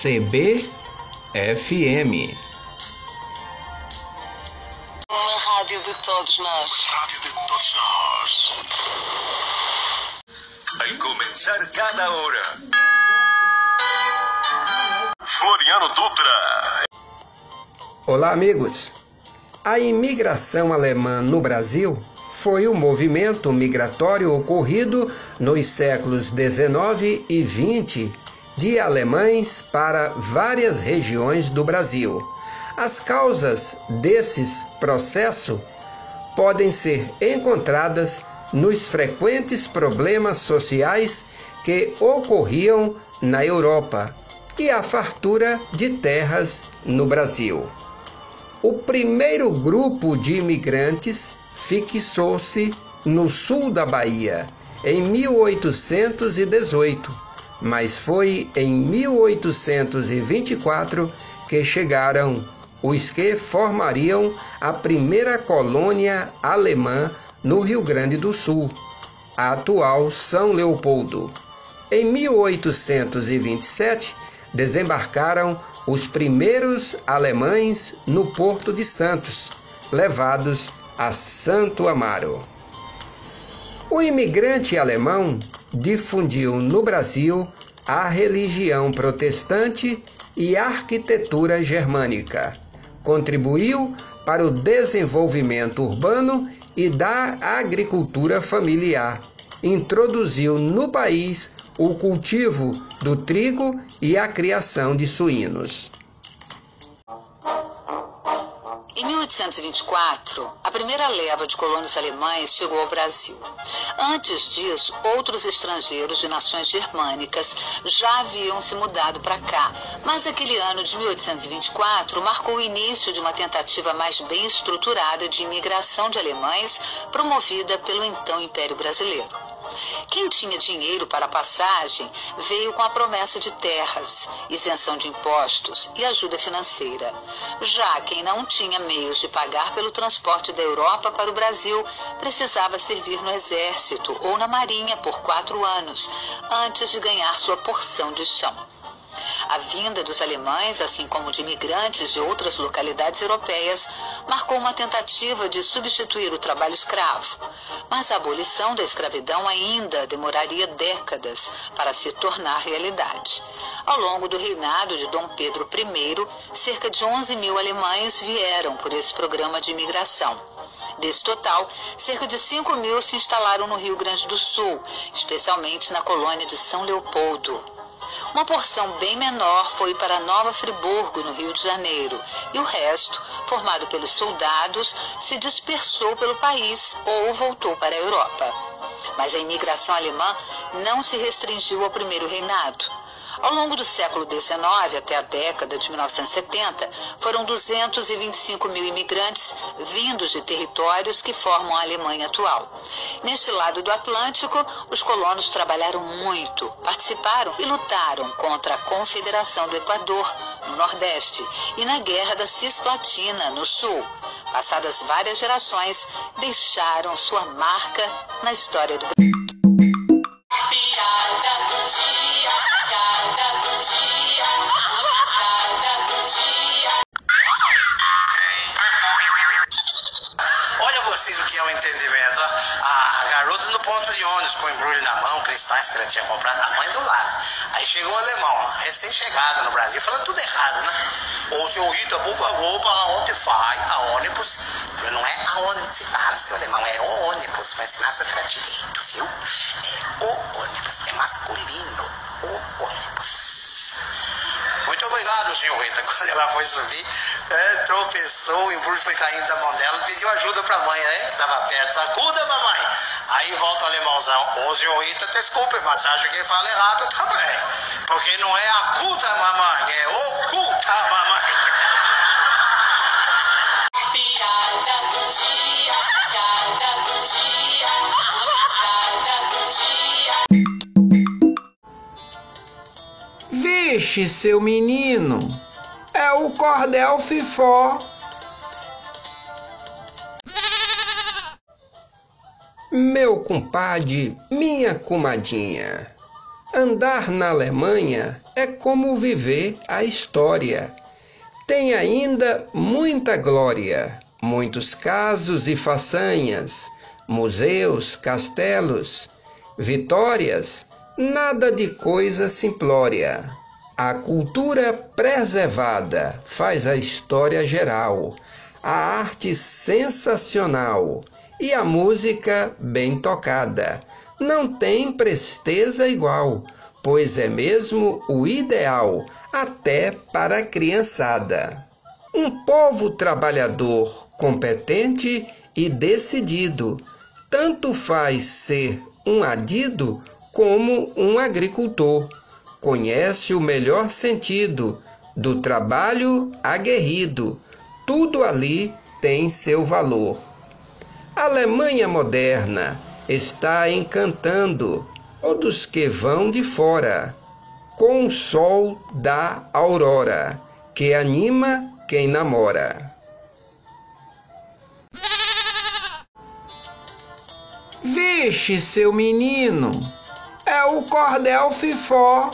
CBFM. Uma rádio de todos nós. Rádio de todos nós. Vai começar cada hora. Floriano Dutra. Olá, amigos. A imigração alemã no Brasil foi o movimento migratório ocorrido nos séculos 19 e 20 de alemães para várias regiões do Brasil. As causas desses processos podem ser encontradas nos frequentes problemas sociais que ocorriam na Europa e a fartura de terras no Brasil. O primeiro grupo de imigrantes fixou-se no sul da Bahia em 1818, mas foi em 1824 que chegaram os que formariam a primeira colônia alemã no Rio Grande do Sul, a atual São Leopoldo. Em 1827, desembarcaram os primeiros alemães no Porto de Santos, levados a Santo Amaro. O imigrante alemão difundiu no Brasil a religião protestante e a arquitetura germânica. Contribuiu para o desenvolvimento urbano e da agricultura familiar. Introduziu no país o cultivo do trigo e a criação de suínos. Em 1824, a primeira leva de colonos alemães chegou ao Brasil. Antes disso, outros estrangeiros de nações germânicas já haviam se mudado para cá, mas aquele ano de 1824 marcou o início de uma tentativa mais bem estruturada de imigração de alemães promovida pelo então Império Brasileiro. Quem tinha dinheiro para a passagem veio com a promessa de terras, isenção de impostos e ajuda financeira. Já quem não tinha meios de pagar pelo transporte da Europa para o Brasil precisava servir no exército ou na marinha por quatro anos, antes de ganhar sua porção de chão. A vinda dos alemães, assim como de imigrantes de outras localidades europeias, marcou uma tentativa de substituir o trabalho escravo. Mas a abolição da escravidão ainda demoraria décadas para se tornar realidade. Ao longo do reinado de Dom Pedro I, cerca de 11 mil alemães vieram por esse programa de imigração. Desse total, cerca de 5 mil se instalaram no Rio Grande do Sul, especialmente na colônia de São Leopoldo. Uma porção bem menor foi para Nova Friburgo, no Rio de Janeiro, e o resto, formado pelos soldados, se dispersou pelo país ou voltou para a Europa. Mas a imigração alemã não se restringiu ao primeiro reinado. Ao longo do século XIX até a década de 1970, foram 225 mil imigrantes vindos de territórios que formam a Alemanha atual. Neste lado do Atlântico, os colonos trabalharam muito, participaram e lutaram contra a Confederação do Equador, no Nordeste, e na Guerra da Cisplatina, no Sul. Passadas várias gerações, deixaram sua marca na história do Brasil. Ponto de ônibus com embrulho na mão, cristais que ela tinha comprado, a mãe do lado. Aí chegou o alemão, recém-chegado no Brasil, falando tudo errado, né? Ô, senhor Rita, por favor, para onde vai a ônibus? falei, não é aonde se fala, seu alemão, é o ônibus. Vai ensinar a ficar direito, viu? É o ônibus, é masculino, o ônibus. Muito obrigado, senhorita. Quando ela foi subir, é, tropeçou, o embrulho foi caindo da mão dela, pediu ajuda pra mãe, né? Que tava perto. Acuda, mamãe. Aí volta o alemãozão. Ô, senhorita, desculpe, mas acho que fala errado também. Porque não é acuda, mamãe, é oculta, mamãe. Piada do dia, piada do dia, piada do dia. Vixe, seu menino, é o cordel fifó. Meu compadre, minha comadinha, Andar na Alemanha é como viver a história. Tem ainda muita glória, muitos casos e façanhas, museus, castelos, vitórias, nada de coisa simplória. A cultura preservada faz a história geral, a arte sensacional e a música bem tocada. Não tem presteza igual, pois é mesmo o ideal até para a criançada. Um povo trabalhador, competente e decidido, tanto faz ser um adido como um agricultor conhece o melhor sentido do trabalho aguerrido. Tudo ali tem seu valor. A Alemanha moderna está encantando todos que vão de fora, com o sol da aurora, que anima quem namora. Vixe, seu menino, é o cordel fifó